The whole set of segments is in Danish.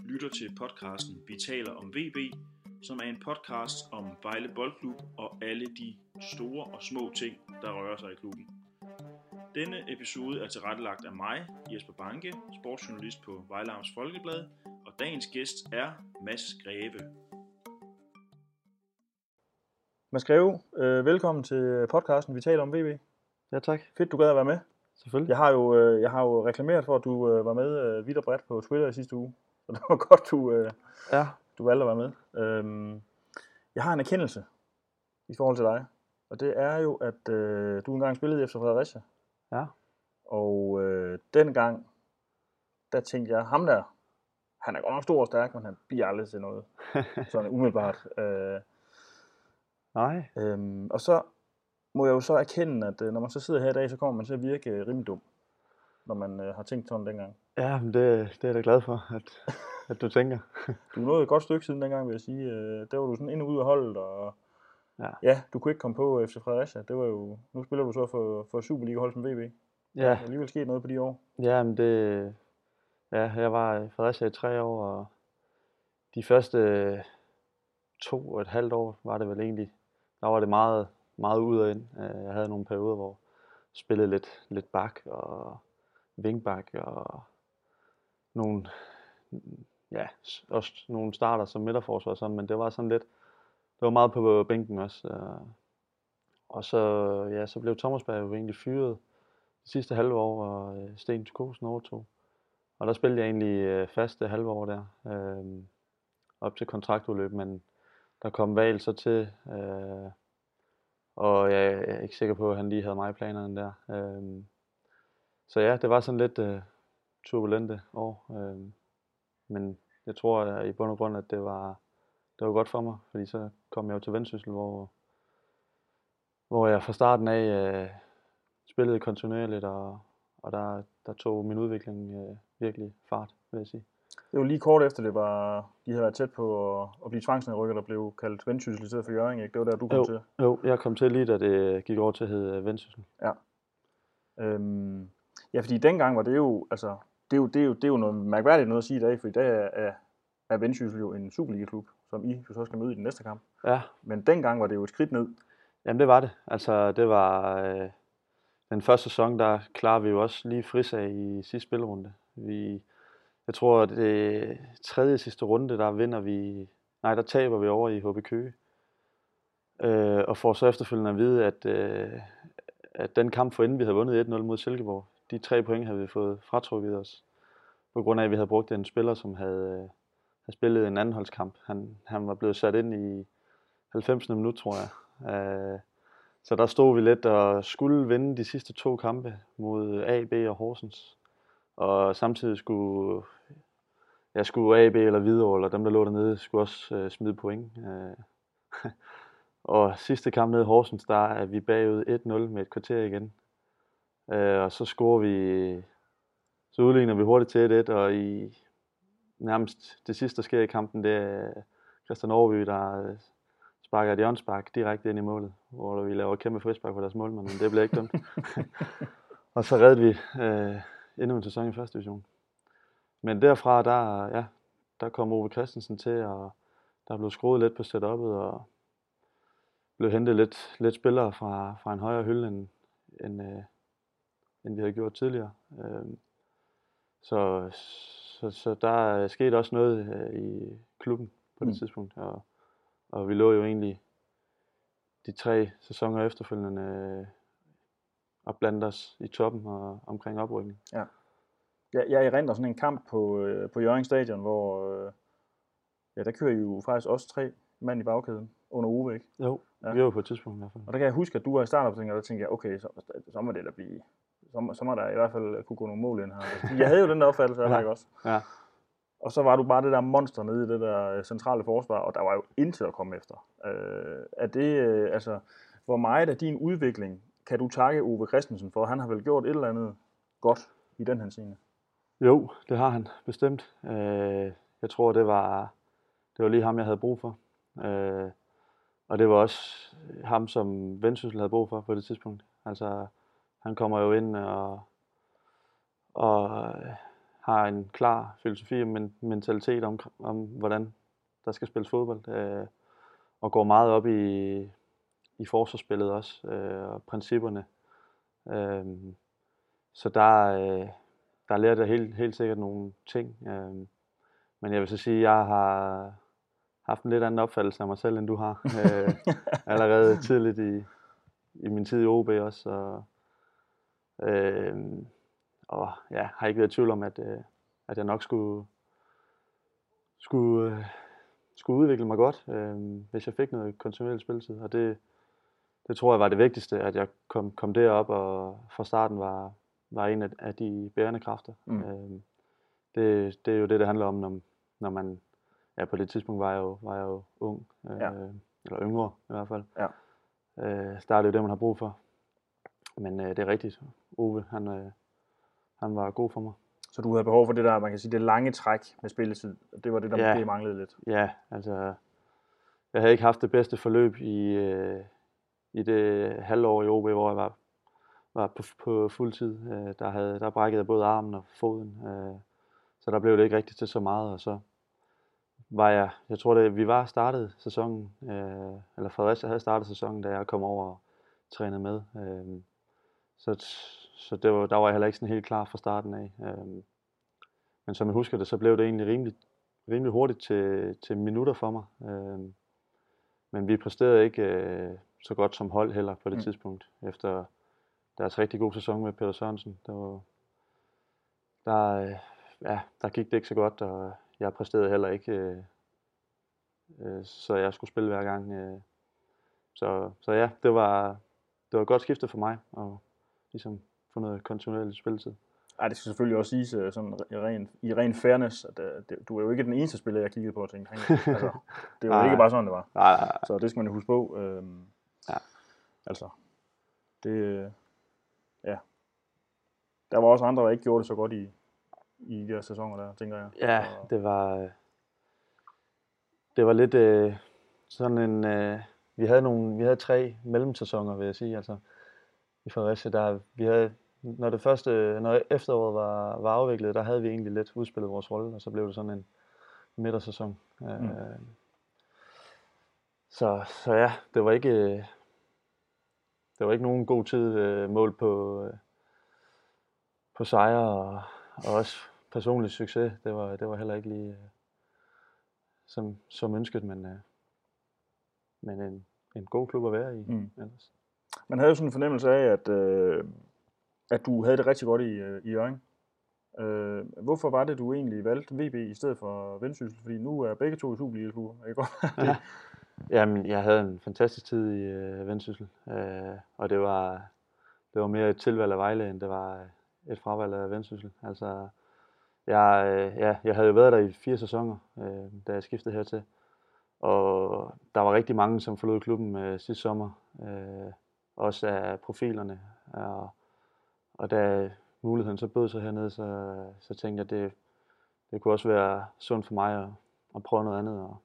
lytter til podcasten Vi taler om VB, som er en podcast om Vejle Boldklub og alle de store og små ting, der rører sig i klubben. Denne episode er tilrettelagt af mig, Jesper Banke, sportsjournalist på Vejle Amts Folkeblad, og dagens gæst er Mads Greve. Mads Greve, øh, velkommen til podcasten Vi taler om VB. Ja, tak. Fedt, du gad at være med. Selvfølgelig. Jeg har jo, øh, jeg har jo reklameret for, at du øh, var med vidt og bredt på Twitter i sidste uge. Så det var godt, du, øh, Ja. du valgte at være med. Øhm, jeg har en erkendelse i forhold til dig. Og det er jo, at øh, du engang spillede efter Fredericia. Ja. Og øh, dengang, der tænkte jeg, ham der, han er godt nok stor og stærk, men han bliver aldrig til noget. Sådan umiddelbart. Øh, Nej. Øhm, og så må jeg jo så erkende, at øh, når man så sidder her i dag, så kommer man til at virke rimelig dum, når man øh, har tænkt sådan dengang. Ja, men det, det er jeg da glad for, at, at du tænker. Du nået et godt stykke siden dengang, vil jeg sige. Øh, der var du sådan ind og ud af holdet, og Ja. ja, du kunne ikke komme på FC Fredericia. Det var jo, nu spiller du så for, for Superliga-hold som VB. Der Ja, er alligevel sket noget på de år. ja men det... Ja, jeg var i Fredericia i tre år, og de første to og et halvt år var det vel egentlig, der var det meget, meget ud og ind. Øh, Jeg havde nogle perioder, hvor jeg spillede lidt, lidt bak og vingbak og nogle, ja, også nogle starter som midterforsvar og sådan, men det var sådan lidt, det var meget på bænken også. øh. Og så, ja, så blev Thomasberg jo egentlig fyret de sidste halve år, og øh, Sten Tukosen overtog. Og der spillede jeg egentlig øh, fast det halve år der, øh, op til kontraktudløb, men der kom Val så til, øh, og jeg er ikke sikker på, at han lige havde mig i planerne der. Øh, så ja, det var sådan lidt øh, turbulente år, øh, men jeg tror at i bund og grund, at det var, det var godt for mig, fordi så kom jeg jo til Vendsyssel, hvor, hvor jeg fra starten af øh, spillede kontinuerligt, og, og der, der tog min udvikling øh, virkelig fart, vil jeg sige. Det var lige kort efter, det var, de havde været tæt på at, at blive tvangsnedrykket, der blev kaldt Vendsyssel i stedet for Jørgen, ikke? Det var der, du kom Jo. til. Jo, jeg kom til lige, da det gik over til at hedde Vendsyssel. Øhm, ja, fordi dengang var det jo, altså, det er jo, det er jo, det er jo noget mærkværdigt noget at sige i dag, for i dag er, er, er Vendsyssel jo en Superliga-klub, som I jo så skal møde i den næste kamp. Ja, Men dengang var det jo et skridt ned. Jamen det var det. Altså det var øh, den første sæson, der klarede vi jo også lige frisag i sidste spilrunde. Vi, jeg tror, at det tredje sidste runde, der vinder vi, nej, der taber vi over i HB Køge. Øh, og får så efterfølgende at vide, at, øh, at den kamp forinden, vi havde vundet 1-0 mod Silkeborg, de tre point havde vi fået fratrukket os. På grund af, at vi havde brugt en spiller, som havde, øh, havde spillet en andenholdskamp. Han, han var blevet sat ind i 90. minut, tror jeg. Øh, så der stod vi lidt og skulle vinde de sidste to kampe mod AB og Horsens. Og samtidig skulle, jeg skulle AB eller Hvidovre, eller dem der lå dernede, skulle også øh, smide point. Øh, og sidste kamp nede i Horsens, der er vi bagud 1-0 med et kvarter igen. Øh, og så scorer vi, så udligner vi hurtigt til 1-1, og i nærmest det sidste, der sker i kampen, det er Christian Overby, der øh, sparker et hjørnspark direkte ind i målet, hvor vi laver et kæmpe frispark på deres målmand, men det blev ikke dømt. og så redde vi øh, endnu en sæson i første division. Men derfra, der, ja, der kom Ove Christensen til, og der blev skruet lidt på setup'et, og blev hentet lidt, lidt spillere fra, fra en højere hylde, end, end, øh, end vi havde gjort tidligere. Øh, så, så, så der skete også noget øh, i klubben på det Mm. tidspunkt, og, og vi lå jo egentlig de tre sæsoner efterfølgende øh, og blandt os i toppen og omkring oprykning. Jeg, jeg erindrer sådan en kamp på, øh, på Jørgen Stadion, hvor øh, ja, der kører I jo faktisk også tre mand i bagkæden under Ove, ikke? Jo, Ja. ja. vi var på et tidspunkt i hvert fald. Og der kan jeg huske, at du var i startopstillingen, og der tænkte jeg, okay, så, så må det da blive, så, så må der i hvert fald kunne gå nogle mål ind her. Fordi Jeg havde jo den der opfattelse af Ja. også? Ja. Og så var du bare det der monster nede i det der øh, centrale forsvar, og der var jo intet at komme efter. Øh, er det, øh, altså, hvor meget af din udvikling kan du takke Ove Christensen for? Han har vel gjort et eller andet godt i den her scene. Jo, det har han bestemt. Øh, jeg tror, det var, det var lige ham, jeg havde brug for. Øh, og det var også ham, som Vendsyssel havde brug for på det tidspunkt. Altså, han kommer jo ind og, og øh, har en klar filosofi og men, mentalitet om, om, hvordan der skal spilles fodbold. Øh, og går meget op i, i forsvarsspillet også, øh, og principperne. Øh, så der, øh, der lærte jeg helt, helt sikkert nogle ting. Øh, men jeg vil så sige, at jeg har haft en lidt anden opfattelse af mig selv, end du har. øh, allerede tidligt i, i min tid i OB også. Og, øh, og ja, har ikke været i tvivl om, at, øh, at jeg nok skulle, skulle, øh, skulle udvikle mig godt, øh, hvis jeg fik noget kontinuerligt spilletid. Og det, det tror jeg var det vigtigste, at jeg kom, kom derop og fra starten var, var en af, af de bærende kræfter. Mm. Øh, det, det er jo det, det handler om, når, når man... Ja, på det tidspunkt var jeg jo, var jeg jo ung, øh, ja. eller yngre i hvert fald. Ja. Øh, der er det jo det, man har brug for. Men øh, det er rigtigt. Ove, han, øh, han var god for mig. Så du havde behov for det der, man kan sige, det lange træk med spilletid. Det var det, der ja. måske manglede lidt. Ja, altså... Jeg havde ikke haft det bedste forløb i, øh, i det halvår i OB, hvor jeg var, var på, på fuld tid. Øh, der, havde, der brækkede jeg både armen og foden. Øh, så der blev det ikke rigtigt til så meget. Og så var jeg, jeg tror det, vi var startet sæsonen, øh, eller Fredericia havde startet sæsonen, da jeg kom over og trænede med. Øh, så så det var, der var jeg heller ikke sådan helt klar fra starten af. Øh, men som jeg husker det, så blev det egentlig rimelig, rimelig hurtigt til, til minutter for mig. Øh, men vi præsterede ikke øh, så godt som hold heller på det mm. tidspunkt, efter deres rigtig god sæson med Peter Sørensen. Der, var, der, øh, ja, der gik det ikke så godt, og jeg præsterede heller ikke, øh, øh, så jeg skulle spille hver gang. Øh. Så, så ja, det var, det var et godt skifte for mig, og ligesom få noget kontinuerligt spilletid. Ej, det skal selvfølgelig også siges øh, sådan, i, ren, i ren fairness, at uh, det, du er jo ikke den eneste spiller, jeg kiggede på og tænkte, altså, det var ikke bare sådan, det var. Nej, nej, nej. Så det skal man jo huske på. Øhm, ja. Altså, det, ja. Der var også andre, der ikke gjorde det så godt i, i de her sæsoner der, tænker jeg. Ja, så, det var, det var lidt øh, sådan en, øh, vi havde nogle, vi havde tre mellemsæsoner, vil jeg sige, altså i Fredericia, der vi havde når det første, når efteråret var, var afviklet, der havde vi egentlig lidt udspillet vores rolle, og så blev det sådan en midtersæson. Mm. Øh, så, så ja, det var ikke, det var ikke nogen god tid øh, mål på, øh, på sejre og, og også personlig succes. Det var, det var heller ikke lige øh, som, som ønsket, men, øh, men en, en god klub at være i. Mm. Ellers. Man havde jo sådan en fornemmelse af, at øh, at du havde det rigtig godt i, øh, i Jørgen. Øh, hvorfor var det, du egentlig valgte VB i stedet for Vendsyssel? Fordi nu er begge to i Superliga-klubber, ikke godt? ja. Jamen, jeg havde en fantastisk tid i øh, Vendsyssel, øh, og det var, det var mere et tilvalg af Vejle, end det var øh, et fravalg af Vendsyssel. Altså, jeg, øh, ja, jeg havde jo været der i fire sæsoner, øh, da jeg skiftede hertil, og der var rigtig mange, som forlod klubben øh, sidste sommer, øh, også af profilerne, og og da muligheden så bød sig hernede, så, så tænkte jeg, at det, det kunne også være sundt for mig at, at prøve noget andet. Og,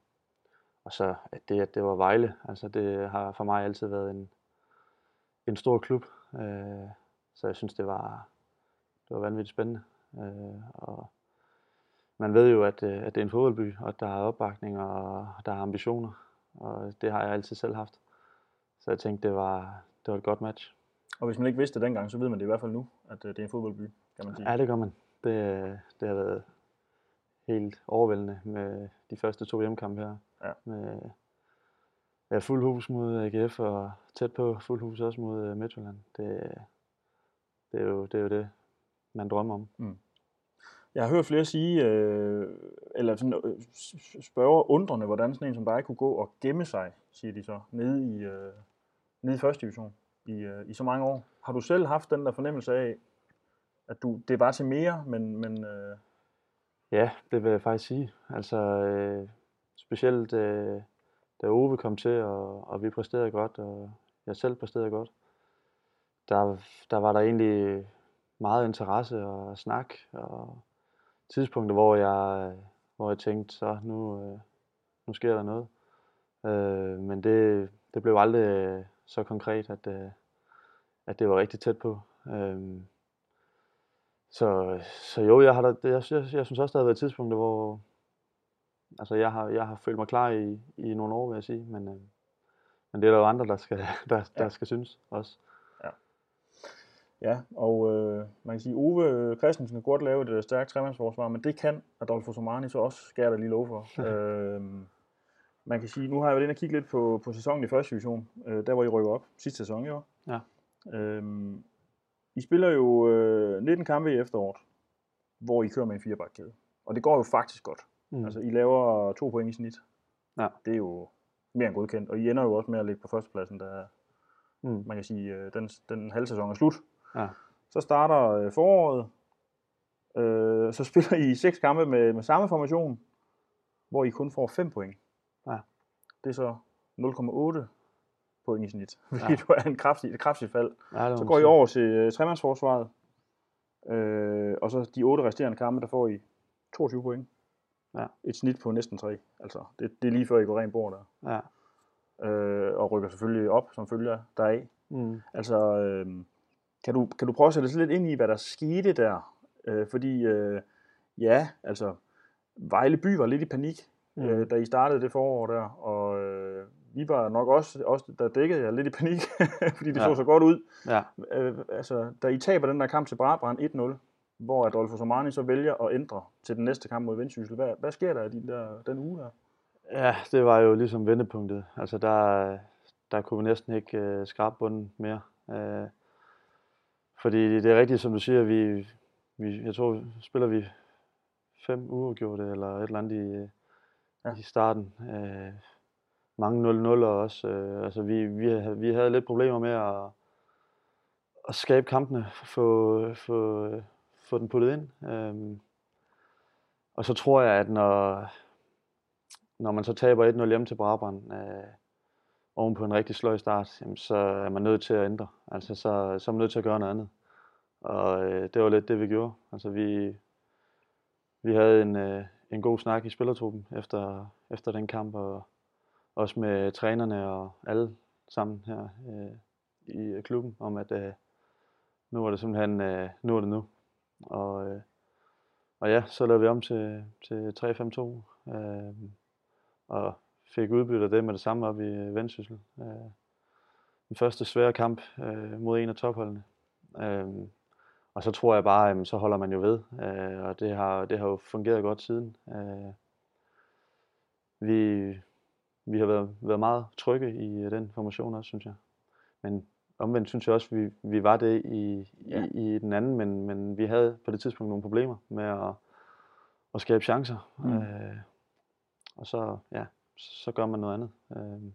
og så at det, at det var Vejle, altså det har for mig altid været en, en stor klub. Øh, så jeg synes, det var, det var vanvittigt spændende. Øh, og man ved jo, at, øh, at det er en fodboldby, og at der er opbakning, og der er ambitioner. Og det har jeg altid selv haft. Så jeg tænkte, det var, det var et godt match. Og hvis man ikke vidste det dengang, så ved man det i hvert fald nu, at øh, det er en fodboldby, kan man sige. Ja, det gør man. Det, det har været helt overvældende med de første to hjemmekampe her. Ja. Med ja, fuld hus mod AGF og tæt på fuld hus også mod øh, Midtjylland. Det, det, er jo, det er jo det, man drømmer om. Mm. Jeg har hørt flere sige, øh, eller sådan, øh, spørge undrende, hvordan sådan en som dig kunne gå og gemme sig, siger de så, nede i, øh, nede i første division i, øh, i så mange år. Har du selv haft den der fornemmelse af, at du, det var til mere, men... men øh... Ja, det vil jeg faktisk sige. Altså, øh, specielt øh, da Ove kom til, og, og vi præsterede godt, og jeg selv præsterede godt, der, der var der egentlig meget interesse og snak, og tidspunkter, hvor jeg, hvor jeg tænkte, så nu, øh, nu sker der noget. Øh, men det, det blev aldrig så konkret, at, øh, at det var rigtig tæt på. Øh, Så, så jo, jeg, har da, jeg, jeg, jeg synes også, der har været tidspunkter, hvor altså, jeg, har, jeg har følt mig klar i, i nogle år, vil jeg sige. Men, øh, men det er der jo andre, der skal, der, der Ja. skal synes også. Ja, og øh, man kan sige, Ove Christensen kan godt lave et øh, stærkt tremandsforsvar, men det kan Adolfo Somani så også, skal jeg da lige love for. øh, man kan sige, nu har jeg været inde og kigge lidt på, på sæsonen i første division, øh, der hvor I rykker op sidste sæson i år. Ja. Øh, I spiller jo øh, 19 kampe i efteråret, hvor I kører med en firebakkæde. Og det går jo faktisk godt. Mm. Altså, I laver to point i snit. Ja. Det er jo mere end godkendt. Og I ender jo også med at ligge på førstepladsen, da Mm. man kan sige, øh, den, den halve sæson er slut. Ja. Så starter øh, foråret. Øh, så spiller I seks kampe med, med samme formation, hvor I kun får 5 point. Det er så 0,8 point i snit, hvilket Ja. jo er en kraftig, et kraftigt fald. Ja, Så går I over til øh, tremandsforsvaret, øh, og så de otte resterende kampe, der får I 22 point. Ja. Et snit på næsten 3. Altså, det, det er lige før I går rent bord der. Ja. Øh, og rykker selvfølgelig op, som følger deraf. Mm. Altså, øh, kan, du, kan du prøve at sætte lidt ind i, hvad der skete der? Øh, fordi, øh, ja, altså, Vejle by var lidt i panik, Mm. øh, da I startede det forår der, og vi var nok også, også der dækkede jeg lidt i panik, fordi det Ja. så så godt ud. Ja. Øh, altså, da I taber den der kamp til Brabrand 1-0, hvor Adolfo Somani så vælger at ændre til den næste kamp mod Vendsyssel, hvad, hvad sker der i de der, den uge der? Ja, det var jo ligesom vendepunktet. Altså der, der kunne vi næsten ikke øh, skrabe bunden mere. Øh, fordi det er rigtigt, som du siger, vi, vi jeg tror, spiller vi fem uger gjorde det, eller et eller andet i. Ja. i starten. Øh, mange 0-0'er også. Øh, altså vi, vi, vi havde lidt problemer med at, at skabe kampene, få, få, få den puttet ind. Øh, og så tror jeg, at når, når man så taber 1-0 hjemme til Brabrand, øh, oven på en rigtig sløj start, jamen, så er man nødt til at ændre. Altså, så, så er man nødt til at gøre noget andet. Og øh, det var lidt det, vi gjorde. Altså, vi, vi havde en, øh, en god snak i spillertruppen efter, efter den kamp, og også med trænerne og alle sammen her øh, i klubben, om at øh, nu var det simpelthen, øh, nu er det nu. Og, øh, og ja, så lavede vi om til, til 3-5-2, øh, og fik udbyttet det med det samme op i Vendsyssel. Øh, den første svære kamp øh, mod en af topholdene. Øh, og så tror jeg bare, at så holder man jo ved, øh, og det har, det har jo fungeret godt siden. Øh, vi, vi har været, været meget trygge i øh, den formation også, synes jeg. Men omvendt synes jeg også, vi, vi var det i, Ja. i, i den anden, men, men vi havde på det tidspunkt nogle problemer med at, at skabe chancer. Mm. Øh, og så, ja, så gør man noget andet. Øh,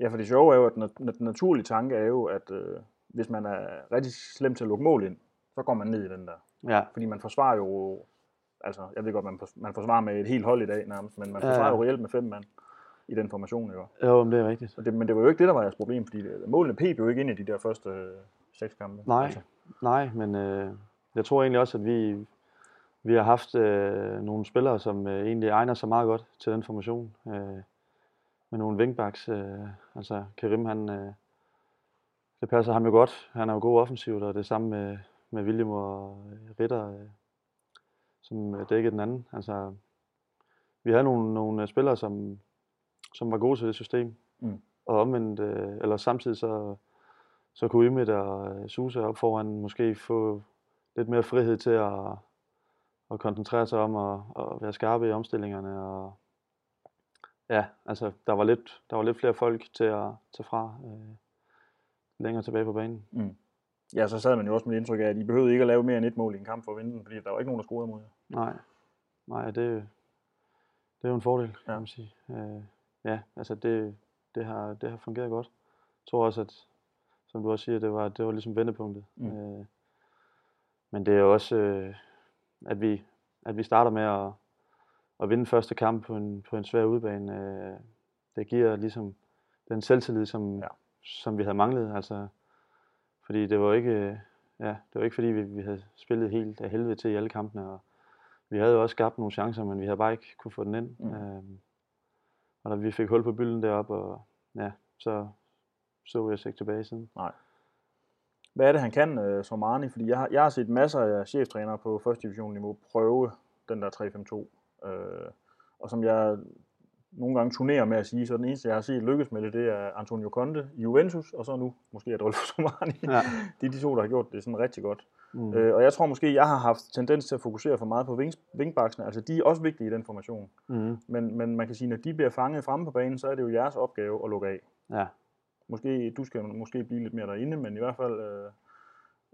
Ja, for det sjove er jo, at den, den naturlige tanke er jo, at øh, hvis man er rigtig slem til at lukke mål ind, så går man ned i den der. ja, Fordi man forsvarer jo, altså jeg ved godt, man, man forsvarer med et helt hold i dag nærmest, men man forsvarer ja. jo reelt med fem mand i den formation, ikke? jo, men det er rigtigt. Og det, men det var jo ikke det, der var jeres problem, fordi målene pep jo ikke ind i de der første øh, seks kampe. Nej, Altså, nej, men øh, jeg tror egentlig også, at vi, vi har haft øh, nogle spillere, som øh, egentlig egner sig meget godt til den formation. Øh, med nogle wingbacks. Øh, altså Karim, han, øh, det passer ham jo godt. Han er jo god offensivt, og det samme med, med William og øh, Ritter, øh, som øh, dækkede den anden. Altså, vi havde nogle, nogle spillere, som, som var gode til det system. Mm. Og omvendt, øh, eller samtidig så, så kunne Ymit og øh, Suse op foran måske få lidt mere frihed til at, at koncentrere sig om at, at være skarpe i omstillingerne. Og, ja, altså der var lidt, der var lidt flere folk til at tage fra øh, længere tilbage på banen. mm. Ja, så sad man jo også med indtryk af, at I behøvede ikke at lave mere end et mål i en kamp for at vinde den, fordi der var ikke nogen, der scorede mod jer. Nej, nej, det, det er jo en fordel, kan Ja. man sige. Øh, ja, altså det, det, har, det har fungeret godt. Jeg tror også, at som du også siger, det var, det var ligesom vendepunktet. Mm. Øh, men det er også, øh, at, vi, at vi starter med at, at vinde første kamp på en, på en svær udbane. Øh, det giver ligesom den selvtillid, som, Ja. som vi havde manglet. Altså, fordi det var ikke, øh, ja, det var ikke fordi, vi, vi havde spillet helt af helvede til i alle kampene. Og vi havde jo også skabt nogle chancer, men vi havde bare ikke kunne få den ind. Mm. Mm. Og når vi fik hul på bylden deroppe, og ja, så så jeg ikke tilbage siden. Nej. Hvad er det, han kan, øh, uh, som Arne? Fordi jeg har, jeg har set masser af cheftrænere på første division niveau prøve den der 3-5-2. Øh, og som jeg nogle gange turnerer med at sige, så den eneste, jeg har set lykkes med det, det er Antonio Conte i Juventus, og så nu måske Adolfo Somani. Ja. det er de to, der har gjort det sådan rigtig godt. Mm. Øh, og jeg tror måske, jeg har haft tendens til at fokusere for meget på ving, vingbaksene. Altså, de er også vigtige i den formation. Mm. Men, men man kan sige, når de bliver fanget fremme på banen, så er det jo jeres opgave at lukke af. Ja. Måske, du skal måske blive lidt mere derinde, men i hvert fald øh,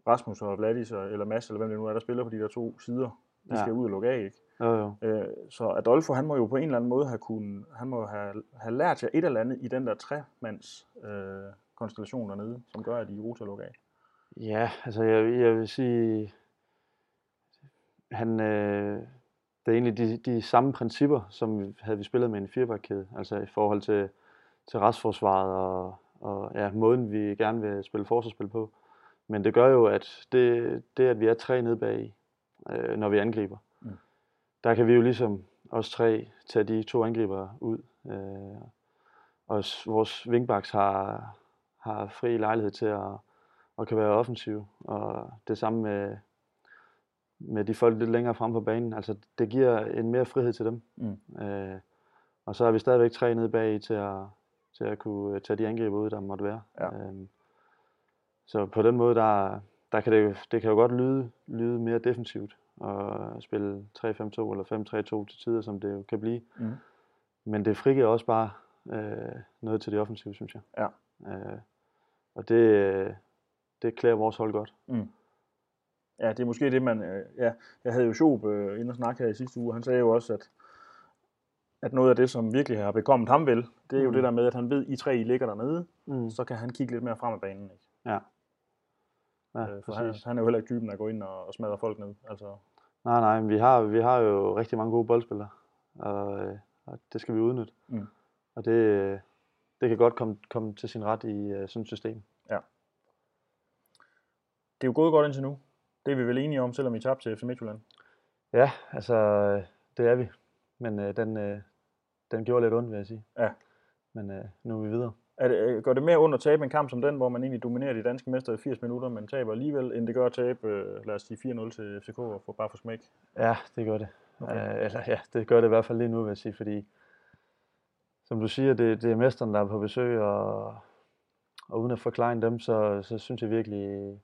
Rasmus og Vladis, eller Mads, eller hvem det nu er, der spiller på de der to sider, de ja. skal ud og lukke af, ikke? Jo, jo. Øh, så Adolfo, han må jo på en eller anden måde have, kun, han må have, have lært jer et eller andet i den der tremands øh, konstellation dernede, som gør, at I er gode til at lukke af. Ja, altså jeg, jeg vil sige, han, øh, det er egentlig de, de samme principper, som havde vi spillet med en firebakkæde, altså i forhold til, til restforsvaret og, og ja, måden, vi gerne vil spille forsvarsspil på. Men det gør jo, at det, det at vi er tre nede bag, øh, når vi angriber, mm. der kan vi jo ligesom os tre tage de to angriber ud. Øh, og vores wingbacks har, har fri lejlighed til at og kan være offensiv. Og det samme med, med de folk lidt længere frem på banen. Altså, det giver en mere frihed til dem. Mm. Øh, og så er vi stadigvæk tre nede bag til at, til at kunne tage de angreb ud, der måtte være. Ja. Øh, så på den måde, der, der kan det, det kan jo godt lyde, lyde mere defensivt og spille 3-5-2 eller 5-3-2 til tider, som det jo kan blive. Mm. Men det frigiver også bare øh, noget til det offensive, synes jeg. Ja. Øh, og det, det klæder vores hold godt. Mm. Ja, det er måske det, man... Øh, ja, jeg havde jo Schob øh, inde og snakke her i sidste uge, han sagde jo også, at, at noget af det, som virkelig har bekommet ham vel, det er jo mm. det der med, at han ved, at I tre I ligger dernede, mm. så kan han kigge lidt mere frem af banen. Ikke? Ja. Ja øh, for han, han er jo heller ikke typen, der går ind og, og smadrer folk ned. Altså. Nej, nej, men vi har, vi har jo rigtig mange gode boldspillere, og, øh, og det skal vi udnytte. Mm. Og det, det kan godt komme, komme til sin ret i uh, sådan et system. Ja det er jo gået godt indtil nu. Det er vi vel enige om, selvom I tabte til FC Midtjylland. Ja, altså, det er vi. Men øh, den, øh, den gjorde lidt ondt, vil jeg sige. Ja. Men øh, nu er vi videre. Er det, øh, gør det mere ondt at tabe en kamp som den, hvor man egentlig dominerer de danske mester i 80 minutter, men taber alligevel, end det gør at tabe, øh, lad os sige 4-0 til FCK og få bare for smæk? Ja, det gør det. Okay. Øh, eller ja, det gør det i hvert fald lige nu, vil jeg sige, fordi som du siger, det, det er mesteren, der er på besøg, og, og uden at forklare dem, så, så synes jeg virkelig,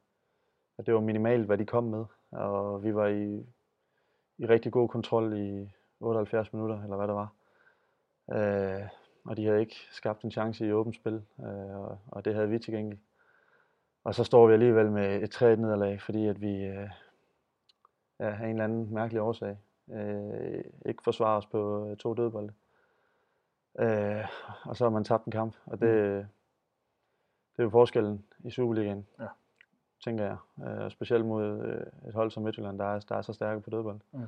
at det var minimalt, hvad de kom med. Og vi var i, i rigtig god kontrol i 78 minutter, eller hvad det var. Øh, og de havde ikke skabt en chance i åbent spil, øh, og, og det havde vi til gengæld. Og så står vi alligevel med et 3 nederlag, fordi at vi øh, ja, af en eller anden mærkelig årsag øh, ikke forsvarer os på øh, to dødbolde. Øh, og så har man tabt en kamp, og det, mm. det er jo forskellen i Superligaen. Ja tænker jeg. Øh, specielt mod øh, et hold som Midtjylland, der er, der er så stærke på dødbold. Mm.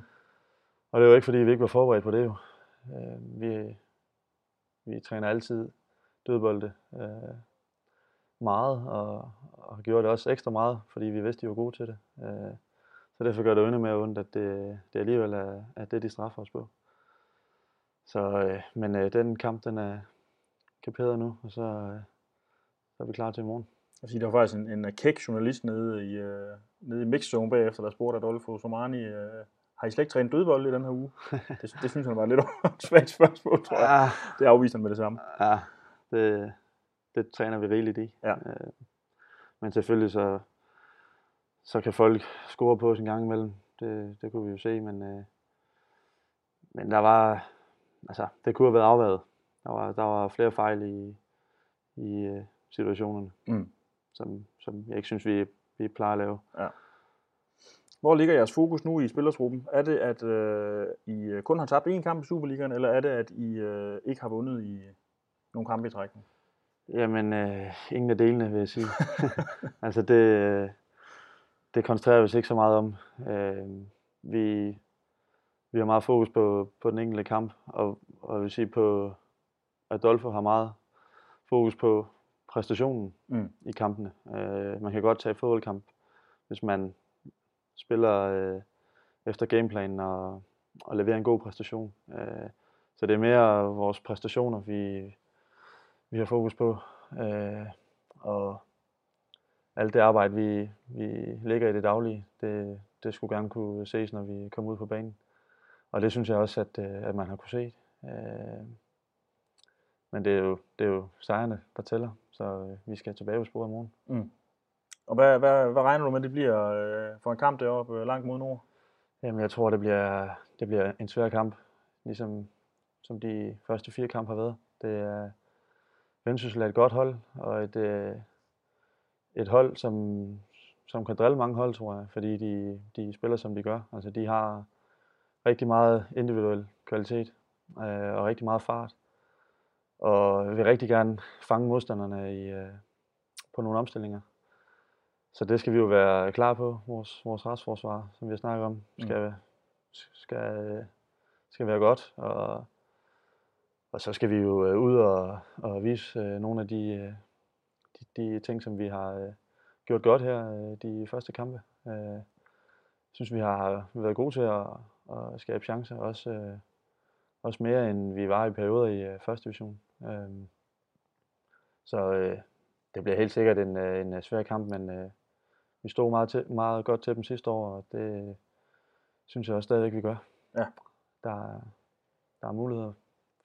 Og det er jo ikke, fordi vi ikke var forberedt på det jo. Øh, vi, vi træner altid dødbolde øh, meget, og, og har gjort det også ekstra meget, fordi vi vidste, de var gode til det. Øh, så derfor gør det endnu mere ondt, at det, det alligevel er, at det, de straffer os på. Så, øh, men øh, den kamp, den er kaperet nu, og så, øh, så er vi klar til i morgen. Jeg siger, der var faktisk en, en kæk journalist nede i, øh, nede i mixzone bagefter, der spurgte Adolfo Somani, øh, har I slet ikke trænet dødbold i den her uge? det, det synes han var lidt svært spørgsmål, tror jeg. Ja. Det afviser han med det samme. Ja, det, det træner vi rigeligt i. Ja. Uh, men selvfølgelig så, så kan folk score på os en gang imellem. Det, det kunne vi jo se, men, uh, men der var, altså, det kunne have været afværet. Der var, der var flere fejl i, i uh, situationerne. Mm som, som jeg ikke synes, vi, vi plejer at lave. Ja. Hvor ligger jeres fokus nu i spillertruppen? Er det, at øh, I kun har tabt én kamp i Superligaen, eller er det, at I øh, ikke har vundet i nogle kampe i trækken? Jamen, øh, ingen af delene, vil jeg sige. altså, det, det koncentrerer vi os ikke så meget om. Øh, vi, vi har meget fokus på, på den enkelte kamp, og, og jeg vil sige på, Adolfo har meget fokus på, præstationen mm. i kampene. Øh, man kan godt tage fodboldkamp, hvis man spiller øh, efter gameplanen og, og leverer en god præstation. Øh, så det er mere vores præstationer, vi, vi har fokus på. Øh, og alt det arbejde, vi, vi lægger i det daglige, det, det skulle gerne kunne ses, når vi kommer ud på banen. Og det synes jeg også, at, øh, at man har kunne se. Øh, men det er jo, det er jo sejrene, der tæller, så øh, vi skal tilbage på sporet i morgen. Mm. Og hvad, hvad, hvad regner du med, det bliver øh, for en kamp deroppe øh, langt mod nord? Jamen, jeg tror, det bliver, det bliver en svær kamp, ligesom som de første fire kampe har været. Det er Vendsyssel er et godt hold, og et, øh, et hold, som, som kan drille mange hold, tror jeg, fordi de, de spiller, som de gør. Altså, de har rigtig meget individuel kvalitet øh, og rigtig meget fart. Og vil rigtig gerne fange modstanderne i, øh, på nogle omstillinger. Så det skal vi jo være klar på. Vores, vores retsforsvar, som vi har snakket om, skal, mm. skal, skal være godt. Og, og så skal vi jo øh, ud og, og vise øh, nogle af de, øh, de, de ting, som vi har øh, gjort godt her øh, de første kampe. Øh, jeg synes, vi har været gode til at, at skabe chancer, også, øh, også mere end vi var i perioder i øh, første division. Øh, så øh, det bliver helt sikkert en, øh, en svær kamp, men øh, vi stod meget, til, meget godt til dem sidste år, og det synes jeg også stadigvæk, vi gør. Ja. Der, der er muligheder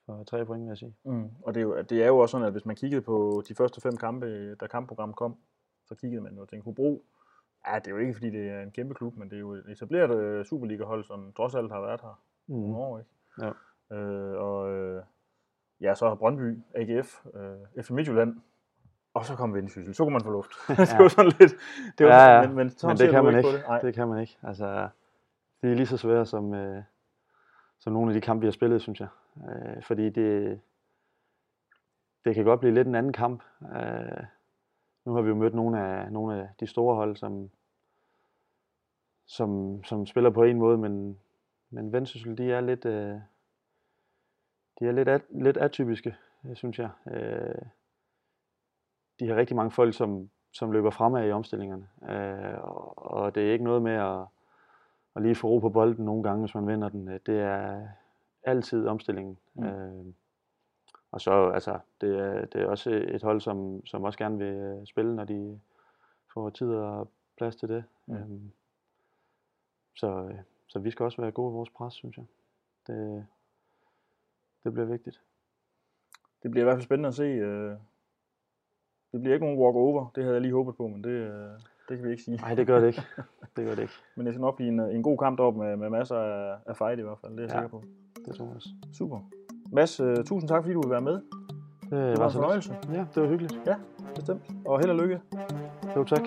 for tre point, vil jeg sige. Mm. Og det er, jo, det er jo også sådan, at hvis man kiggede på de første fem kampe, da kampprogrammet kom, så kiggede man jo og tænkte, Hobro, ja, det er jo ikke, fordi det er en kæmpe klub, men det er jo et etableret uh, Superliga-hold, som trods alt har været her mm. nogle år, ikke? Ja. Øh, og øh, ja, så har Brøndby, AGF, øh, FC Midtjylland, og så kom Vendsyssel. Så kunne man få luft. det var sådan lidt... Det var, ja, ja. Men, men, men det kan man ikke. Det. det kan man ikke. Altså, det er lige så svært som, øh, som nogle af de kampe, vi har spillet, synes jeg. Øh, fordi det, det kan godt blive lidt en anden kamp. Øh, nu har vi jo mødt nogle af, nogle af de store hold, som, som, som spiller på en måde, men, men Vendsyssel, de er lidt, øh, de er lidt, at, lidt atypiske, synes jeg. Øh, de har rigtig mange folk, som, som løber fremad i omstillingerne. Øh, og, og det er ikke noget med at, at lige få ro på bolden nogle gange, hvis man vinder den. Det er altid omstillingen. Mm. Øh, og så, altså, det er, det er også et hold, som, som også gerne vil øh, spille, når de får tid og plads til det. Mm. Øhm, så, så vi skal også være gode i vores pres, synes jeg. Det, det bliver vigtigt. Det bliver i hvert fald spændende at se. Øh, det bliver ikke nogen walk-over, det havde jeg lige håbet på, men det, øh, det kan vi ikke sige. Nej, det gør det ikke. Det gør det ikke. men det skal nok blive en, en god kamp deroppe med, med masser af, af fight i hvert fald, det er jeg ja, sikker på. det tror jeg også. Super. Mads, uh, tusind tak, fordi du vil være med. Det, det var, var en fornøjelse. Ja, det var hyggeligt. Ja, bestemt. Og held og lykke. Jo, tak.